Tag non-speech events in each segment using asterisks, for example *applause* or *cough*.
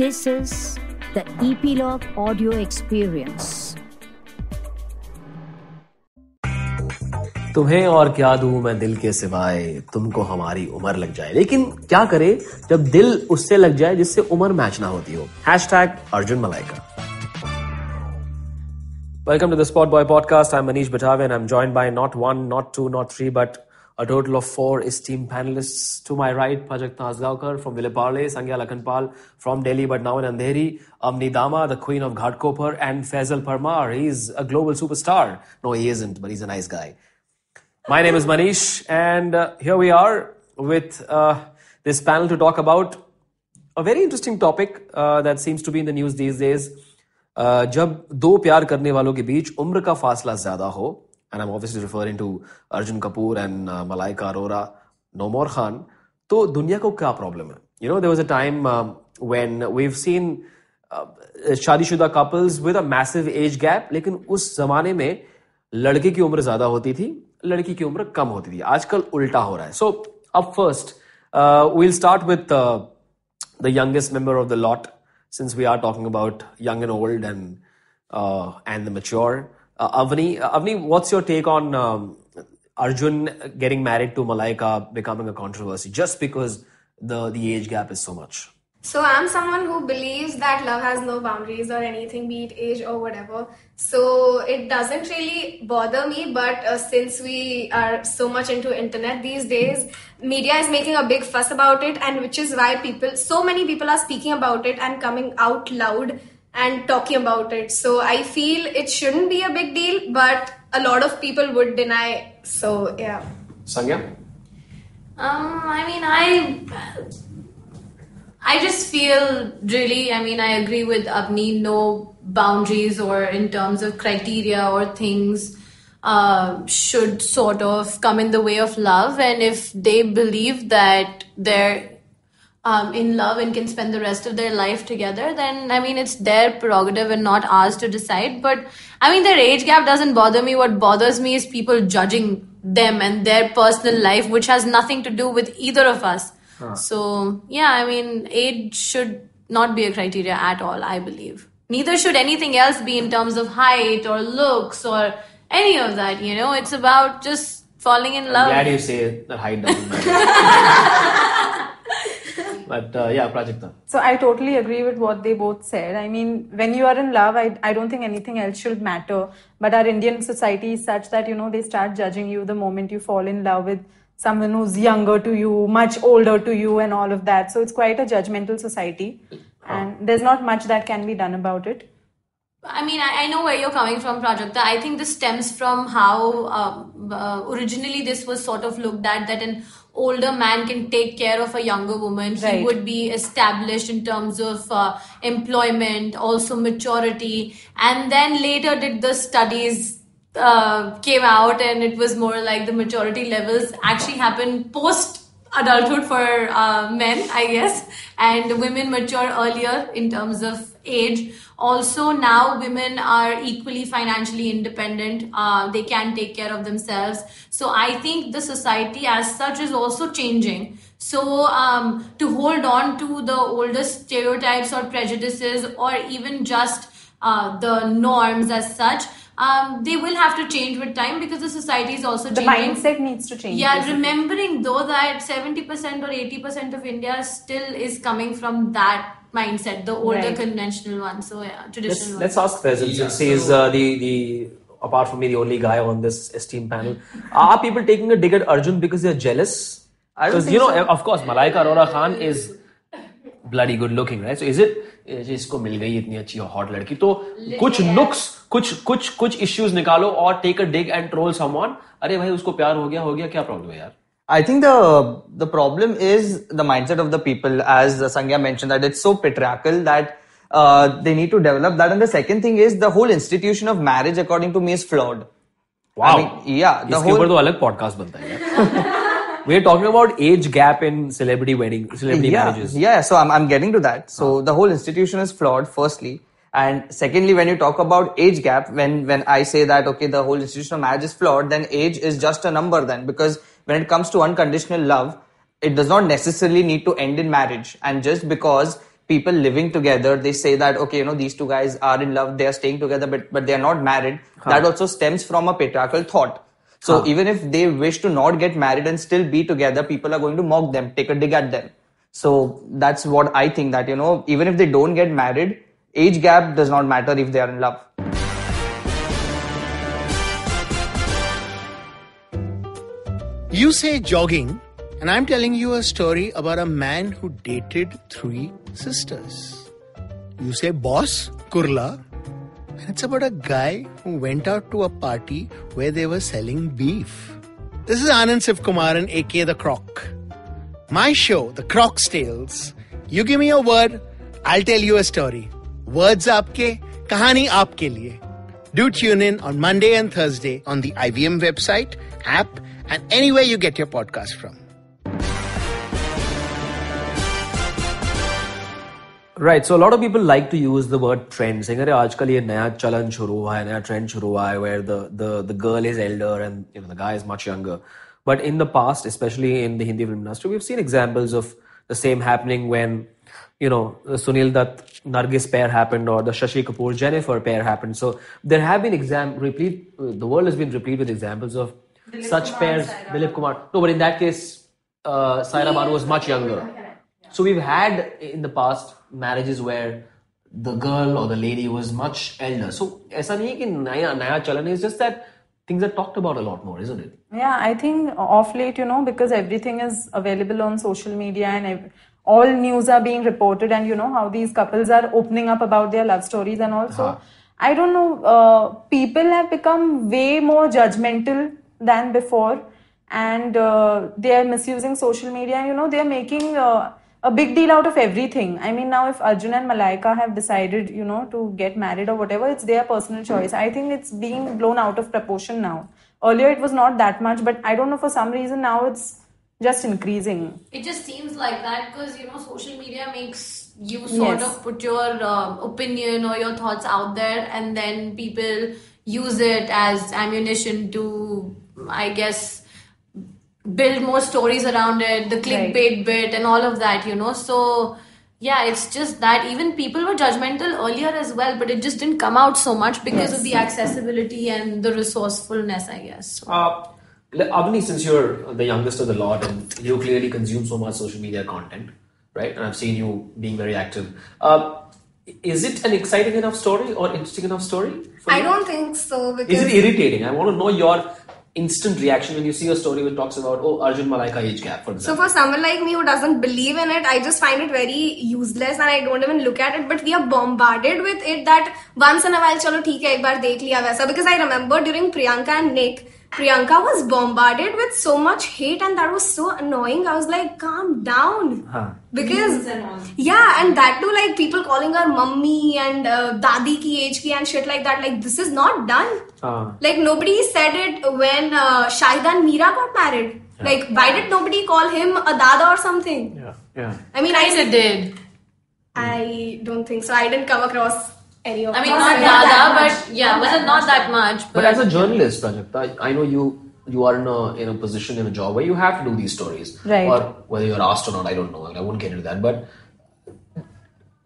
This is the Epilogue audio experience. तुम्हें और क्या दू मैं दिल के सिवाय? तुमको हमारी उम्र लग जाए। लेकिन क्या करे, जब दिल उससे लग जाए जिससे उम्र मैच ना होती हो। Hashtag Arjun Malaika. Welcome to the spot boy podcast I Manish बिठावे by not one not two not three but A total of four esteemed panelists to my right, Prajakta Nazgaonkar from Vile Parle, Sangya Lakhanpal from Delhi but now in Andheri, Avni Dama, the queen of Ghatkopar, and Faisal Parmar. He's a global superstar. No, he isn't, but he's a nice guy. My name is Manish, and uh, here we are with uh, this panel to talk about a very interesting topic uh, that seems to be in the news these days. Uh, जब दो प्यार करने वालों के बीच उम्र का फासला ज्यादा हो and I'm obviously referring to Arjun Kapoor and uh, Malaika Arora, Nomor Khan, तो दुनिया को क्या प्रॉब्लम है? You know there was a time when we seen शादीशुदा couples with a massive age gap लेकिन उस जमाने में लड़के की उम्र ज़्यादा होती थी लड़की की उम्र कम होती थी। आजकल उल्टा हो रहा है। सो अब first we'll start with the youngest member of the lot since we are talking about young and old and and the mature uh, avni uh, avni what's your take on um, arjun getting married to malaika becoming a controversy just because the the age gap is so much So I'm someone who believes that love has no boundaries or anything, be it age or whatever. So it doesn't really bother me. But uh, since we are so much into internet these days, media is making a big fuss about it, and which is why people, so many people are speaking about it and coming out loud and talking about it. So I feel it shouldn't be a big deal, but a lot of people would deny. So yeah. sangya Um, I mean, I I just feel really. I mean, I agree with Avni. No boundaries or in terms of criteria or things uh, should sort of come in the way of love. And if they believe that they're um, in love and can spend the rest of their life together, then I mean, it's their prerogative and not ours to decide. But I mean, their age gap doesn't bother me. What bothers me is people judging them and their personal life, which has nothing to do with either of us. So, yeah, I mean, age should not be a criteria at all, I believe. Neither should anything else be in terms of height or looks or any of that, you know? It's about just falling in love. glad you say that height doesn't matter *laughs* *laughs* but uh, yeah prajakta So I totally agree with what they both said. I mean, when you are in love, I, I don't think anything else should matter. But our Indian society is such that, you know, they start judging you the moment you fall in love with someone who's younger to you, much older to you, and all of that. So it's quite a judgmental society. And there's not much that can be done about it. I mean, I, I know where you're coming from, Prajakta. I think this stems from how um, uh, originally this was sort of looked at that an older man can take care of a younger woman. He would be established in terms of uh, employment, also maturity. And then later did the studies uh, came out and it was more like the maturity levels actually happen post adulthood for uh, men, I guess, and women mature earlier in terms of age. Also, now women are equally financially independent. Uh, they can take care of themselves. So, I think the society as such is also changing. So, um, to hold on to the older stereotypes or prejudices, or even just uh, the norms as such, um, they will have to change with time because the society is also The changing. mindset needs to change. Yeah, basically. remembering though that 70% or 80% of India still is coming from that mindset, the older Right. conventional one. So, yeah, let's, traditional let's one. ask Faisal since he's uh, the the apart from me the only guy on this esteemed panel are people taking a dig at Arjun because they're jealous because you know so. of course Malaika Arora Khan is bloody good looking right so is it जी, इसको मिल गई इतनी अच्छी hot लड़की तो कुछ नुक्स कुछ कुछ कुछ इश्यूज़ निकालो और take a dig and troll someone अरे भाई उसको प्यार हो गया हो गया क्या प्रॉब्लम है यार I think the the problem is the mindset of the people, as Sangya mentioned, that it's so patriarchal that uh, they need to develop that. And the second thing is the whole institution of marriage, according to me, is flawed. Wow. I mean, yeah, the इसके whole ऊपर तो अलग podcast बनता है यार we are talking about age gap in celebrity wedding celebrity yeah, marriages Yeah, so I'm, I'm getting to that. So ah. the whole institution is flawed, firstly. And secondly, when you talk about age gap, when, when I say that, okay, the whole institution of marriage is flawed, then age is just a number then. Because when it comes to unconditional love, it does not necessarily need to end in marriage. And just because people living together, they say that okay, you know, these two guys are in love, they are staying together, but but they are not married. That also stems from a patriarchal thought. So Huh. even if they wish to not get married and still be together, people are going to mock them, take a dig at them. So that's what I think that you know, even if they don't get married, age gap does not matter if they are in love. You say jogging, and I'm telling you a story about a man who dated three sisters. You say boss, Kurla, and it's about a guy who went out to a party where they were selling beef. This is Anand Sivakumaran, aka The Croc. My show, The Croc's Tales. You give me a word, I'll tell you a story. Words aapke, kahani aapke liye. Do tune in on Monday and Thursday on the IVM website, app, and anywhere you get your podcast from. Right. So a lot of people like to use the word trend, saying, "अरे आजकल ये नया चलन शुरू हुआ है, नया trend शुरू हुआ है, where the the the girl is elder and you know the guy is much younger." But in the past, especially in the Hindi film industry, we've seen examples of the same happening when you know the Sunil Dutt Nargis pair happened or the Shashi Kapoor Jennifer pair happened. So there have been exam replete. The world has been replete with examples of such pairs. Dilip Kumar. No, but in that case, uh, Saira Banu was much younger. So we've had in the past marriages where the girl or the lady was much elder. So ऐसा नहीं है कि नया नया चलन is just that things are talked about a lot more, isn't it? Yeah, I think off late, you know, because everything is available on social media and ev- all news are being reported, and you know how these couples are opening up about their love stories, and also, I don't know, uh, people have become way more judgmental than before, and uh, they are misusing social media, and you know, they are making. Uh, a big deal out of everything. I mean, now if Arjun and Malaika have decided, you know, to get married or whatever, it's their personal choice. I think it's being blown out of proportion now. Earlier, it was not that much, but I don't know for some reason now it's just increasing. It just seems like that because you know social media makes you sort Yes. of put your um, opinion or your thoughts out there, and then people use it as ammunition to, I guess, build more stories around it, the clickbait bit, and all of that. You know, so yeah, it's just that even people were judgmental earlier as well, but it just didn't come out so much because of the accessibility and the resourcefulness, I guess. So- Uh, Avni, since you're the youngest of the lot and you clearly consume so much social media content, right? And I've seen you being very active. Uh, is it an exciting enough story or interesting enough story? for I you? don't think so because Is it irritating? I want to know your instant reaction when you see a story which talks about oh Arjun Malaika age gap, for So for someone like me who doesn't believe in it, I just find it very useless and I don't even look at it. But we are bombarded with it that once in a while, chalo theek hai, ek baar dekh liya. Because I remember during Priyanka and Nick, Priyanka was bombarded with so much hate and that was so annoying. I was like, calm down. Huh. Because yeah, and that too, like people calling her mummy and uh, dadi ki age ki and shit like that. Like this is not done. Uh, Like nobody said it when uh, Shahid and Meera got married. Like why did nobody call him a dada or something? yeah, yeah. I mean, Kind I of did. I don't think so. I didn't come across any of. I mean, those. not Dada, but yeah, wasn't not that much. But as a journalist, Prajakta, I know you you are in a in a position in a job where you have to do these stories, Right. Or whether you're asked or not, I don't know. I won't get into that. But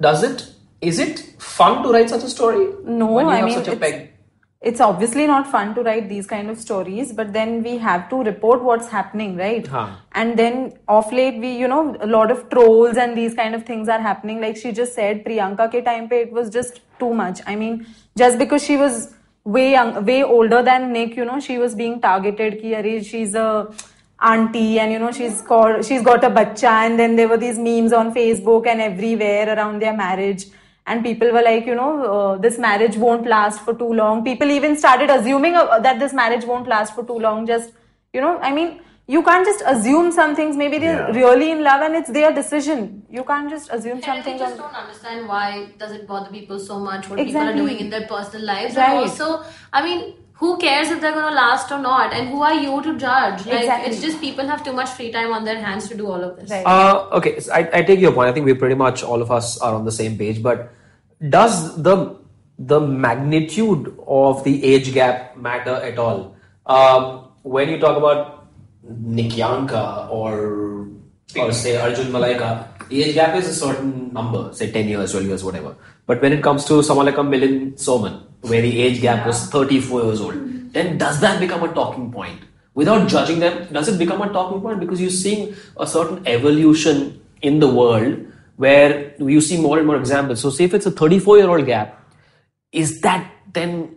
does it is it fun to write such a story? No, when you I have mean, such a it's, peg. It's obviously not fun to write these kind of stories, but then we have to report what's happening, right? Huh. And then off late, we, you know, a lot of trolls and these kind of things are happening. Like she just said, Priyanka ke time pe, it was just too much. I mean, just because she was way young, way older than Nick, you know, she was being targeted. Ki, "Arey, she's a auntie and you know she's called she's got a bacha and then there were these memes on facebook and everywhere around their marriage and people were like you know uh, this marriage won't last for too long people even started assuming uh, that this marriage won't last for too long just you know i mean you can't just assume some things maybe they're Yeah. really in love and it's their decision you can't just assume some And I just don't understand why does it bother people so much what people are doing in their personal lives. Right. And also, I mean, who cares if they're going to last or not? And who are you to judge? Like, Exactly. it's just people have too much free time on their hands to do all of this. Right. Uh, okay, so I, I take your point. I think we pretty much all of us are on the same page. But does the the magnitude of the age gap matter at all? Um, when you talk about Nikyanka or or say Arjun Malaika, the age gap is a certain number, say 10 years, 12 years, whatever. But when it comes to someone like a Milind Soman, where the age gap was 34 years old, then does that become a talking point? Without judging them, does it become a talking point? Because you're seeing a certain evolution in the world where you see more and more examples. So, say if it's a 34 year old gap, is that then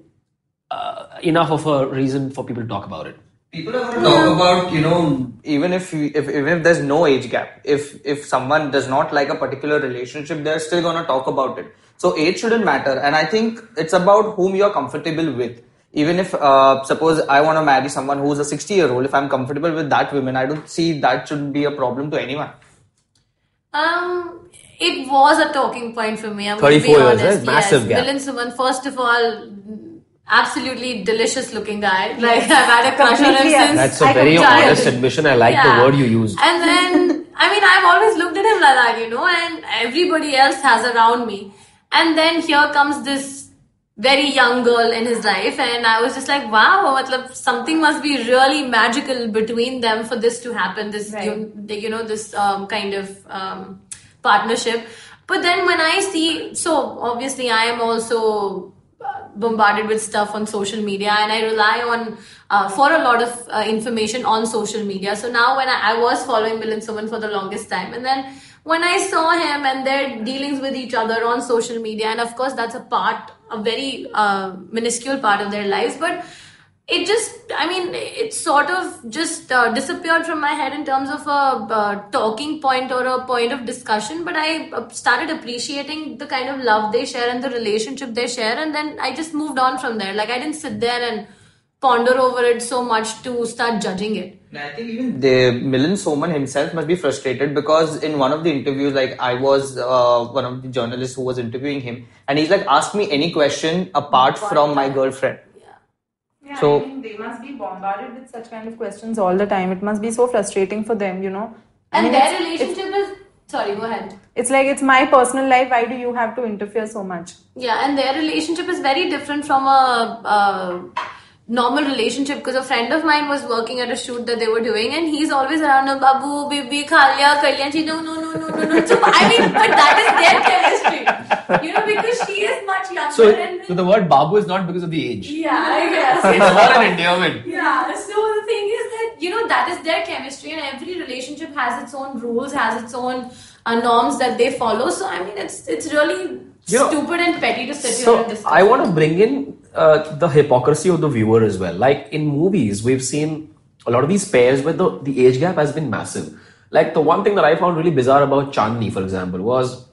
uh, enough of a reason for people to talk about it? People are going to talk about, you know, even if, you- if even if there's no age gap, if if someone does not like a particular relationship, they're still going to talk about it. So age shouldn't matter, and I think it's about whom you're comfortable with. Even if, uh, suppose I want to marry someone who's a 60 year old, if I'm comfortable with that woman, I don't see that should be a problem to anyone. Um, it was a talking point for me. I'm 34 going to be years, honest. eh? Massive yes. gap. Milind Soman, first of all, absolutely delicious looking guy. Like *laughs* I've had a crush on him Completely, since That's a I very can- honest admission. I like the word you used. And then, I mean, I've always looked at him like that, you know, and everybody else has around me. And then here comes this very young girl in his life, and I was just like, wow, matlab, something must be really magical between them for this to happen. This, you, you know, this um, kind of um, partnership. But then when I see, so obviously I am also bombarded with stuff on social media and i rely on uh, for a lot of uh, information on social media so now when I, I was following Milind Soman for the longest time and then when i saw him and their dealings with each other on social media and of course that's a part a very uh, minuscule part of their lives but it just i mean it sort of just uh, disappeared from my head in terms of a uh, talking point or a point of discussion but i started appreciating the kind of love they share and the relationship they share and then i just moved on from there. Like i didn't sit there and ponder over it so much to start judging it I think even the Milind Soman himself must be frustrated because in one of the interviews, like I was uh, one of the journalists who was interviewing him, and he's like, "Ask me any question apart from my girlfriend." Yeah, So- I mean, they must be bombarded with such kind of questions all the time. It must be so frustrating for them, you know. I and mean, their it's- it's- relationship is sorry go ahead It's like it's my personal life. Why do you have to interfere so much? Yeah, and their relationship is very different from a, uh normal relationship because a friend of mine was working at a shoot that they were doing and he's always around her, Babu, Bibi, Khalya, Kalyan. She, no, no, no, no, no, no. So, I mean, but that is their chemistry. You know, because she is much younger So, and. so the word Babu is not because of the age. yeah, I guess. It's more an endearment. Yeah, so the thing is that, you know, that is their chemistry, and every relationship has its own rules, has its own uh, norms that they follow. So, I mean, it's it's really You know, stupid and petty to sit here So and discuss. I want to bring in uh, the hypocrisy of the viewer as well. Like in movies, we've seen a lot of these pairs where the, the age gap has been massive. Like the one thing that I found really bizarre about Chandni, for example, was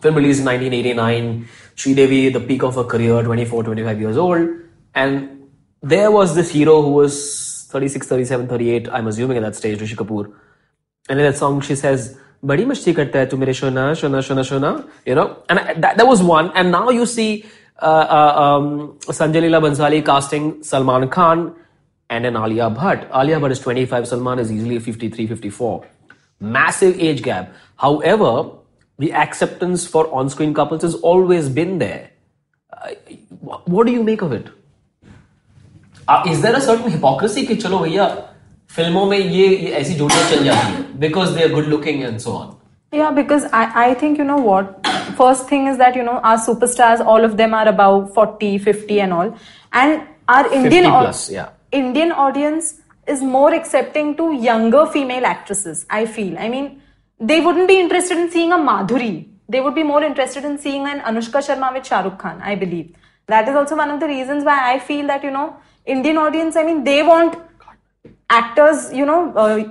film released in 1989, Devi, the peak of her career, 24, 25 years old, and there was this hero who was 36, 37, 38, I'm assuming at that stage, Rishi Kapoor. And in that song, she says, "Badi masti karta hai tu mere shona, shona, shona." You know, and I- that, was one. And now uh, uh, um, Sanjay Leela Bhansali casting Salman Khan and an Alia Bhatt. Alia Bhatt is 25, Salman is easily 53, 54. Massive age gap. However, the acceptance for on screen couples has always been there. Uh, what do you make of it? Uh, is there a certain hypocrisy कि चलो भैया फिल्मों में ये, ये ऐसी जोड़ियां चल because they are good looking and so on yeah, because I, I think, you know what, first thing is that, you know, our superstars, all of them are above 40, 50 and all. And our Indian, plus, yeah. Indian audience is more accepting to younger female actresses, I feel. I mean, they wouldn't be interested in seeing a Madhuri. They would be more interested in seeing an Anushka Sharma with Shah Rukh Khan, I believe. That is also one of the reasons why I feel that, you know, Indian audience, I mean, they want actors, you know, uh,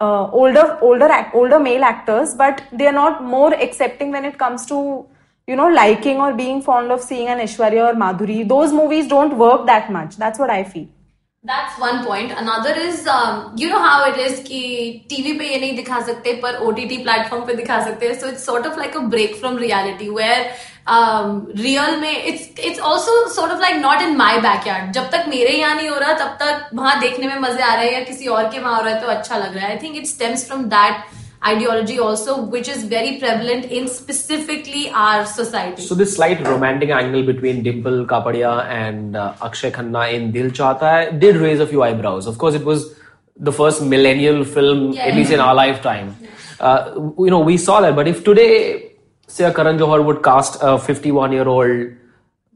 uh, older, older, older male actors, but they are not more accepting when it comes to, you know, liking or being fond of seeing an Aishwarya or Madhuri. Those movies don't work that much. That's what I feel. That's one point another is you know how it is कि TV पे ये नहीं दिखा सकते, पर O T T platform पे दिखा सकते हैं। So it's sort of like a break from reality where real में it's it's also sort of like not in my backyard जब तक मेरे यहाँ नहीं हो रहा, तब तक वहाँ देखने में मज़े आ रहे हैं या किसी और के वहाँ हो रहा है तो अच्छा लग रहा है। I think it stems from that ideology also which is very prevalent in specifically our society. So this slight romantic angle between Dimple Kapadia and uh, Akshay Khanna in Dil Chahta Hai did raise a few eyebrows. Of course, it was the first millennial film, Yeah. at least in our lifetime. uh, you know, we saw that. But if today, say, a Karan Johar would cast a 51 year old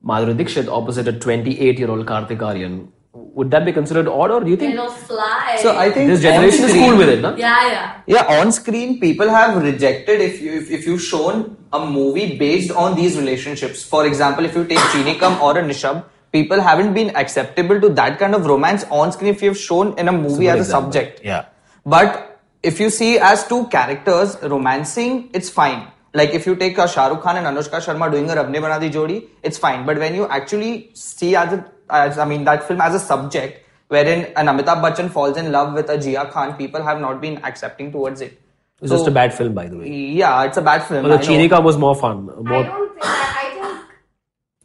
Madhuri Dixit opposite a 28 year old Kartik Aaryan, would that be considered odd, or do you think You know, fly. So I think this generation on is cool with it, no? yeah, yeah. Yeah, on screen, people have rejected if you if, if you've shown a movie based on these relationships. For example, if you take Cheeni Kum or a Nishabd, people haven't been acceptable to that kind of romance on screen if you've shown in a movie good as a subject. Yeah. But if you see as two characters romancing, it's fine. Like if you take uh, Shah Rukh Khan and Anushka Sharma doing a Rab Ne Bana Di Jodi, it's fine. But when you actually see as a, as I mean that film as a subject, wherein an Amitabh Bachchan falls in love with a Jia Khan, people have not been accepting towards it. It's just a bad film, by the way. Yeah, it's a bad film. But I the know. Cheeni Kum was more fun. I don't think that. I think,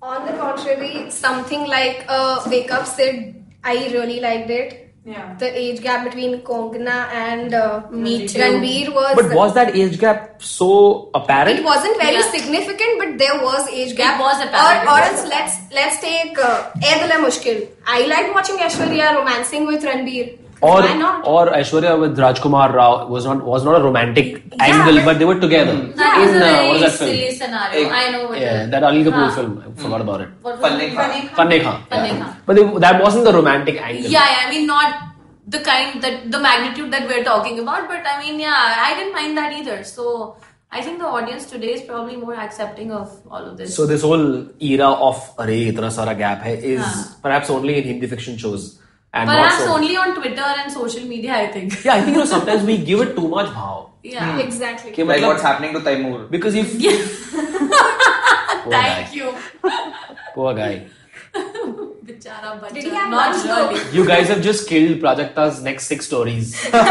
on the contrary, something like uh, Wake Up Sid, I really liked it. Yeah. The age gap between Konkona and uh, Me too. Ranbir was. but was that age gap so apparent? it wasn't very Yeah. significant, but there was age gap. was apparent. Or, or else let's let's take uh, Ae Dil Hai Mushkil. I liked watching Aishwarya romancing with Ranbir. Or Why or Aishwarya with Rajkumar Rao was not was not a romantic angle, but- but they were together That was a uh, very what is that film? silly scenario. I know what Yeah, that Anil Kapoor film. I forgot about it. What was Panne it? Khan. Fanney Khan. Panne yeah. But they, that wasn't the romantic angle. Yeah, yeah, I mean, not the kind that the magnitude that we're talking about, but I mean, yeah, I didn't mind that either. So I think the audience today is probably more accepting of all of this. So this whole era of Arey itna sara gap hai is Huh. perhaps only in Hindi fiction shows and Perhaps so, only on Twitter and social media, I think. Yeah, I think you know sometimes we give it too much bhav. Yeah, hmm. exactly. Okay, like, like what's happening to Taimur? Because if yeah. *laughs* thank guy. you, poor guy. Bichara, not You guys have just killed Prajakta's next six stories. *laughs* but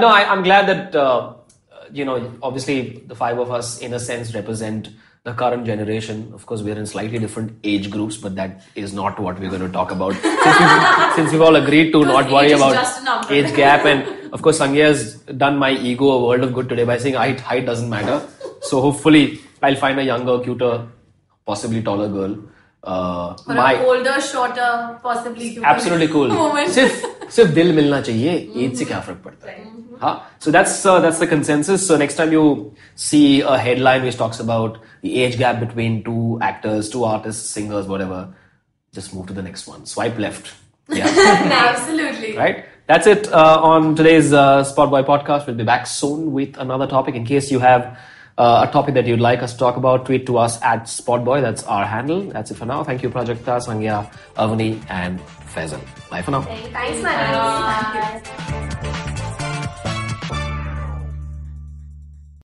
no, I, am glad that uh, you know. Obviously, the five of us, in a sense, represent the current generation. Of course, we're in slightly different age groups, but that is not what we're going to talk about. *laughs* since, we've, since we've all agreed to not worry about just a number. age gap, and of course, Sangya has done my ego a world of good today by saying height, height doesn't matter. So hopefully, I'll find a younger, cuter, possibly taller girl Uh, Or my an older, shorter, possibly cuter absolutely cool woman. *laughs* सिर्फ सिर्फ दिल मिलना चाहिए as से क्या फर्क पड़ता है हाँ so that's uh, that's the consensus so next time you see a headline which talks about the age gap between two actors two artists singers whatever just move to the next one swipe left yeah *laughs* Absolutely. right that's it uh, on today's uh, spot boy podcast we'll be back soon with another topic in case you have uh, a topic that you'd like us to talk about tweet to us at spotboy. That's our handle. That's it for now. Thank you prajakta sangya avani and faisal. Bye for now. Thanks, man. Bye.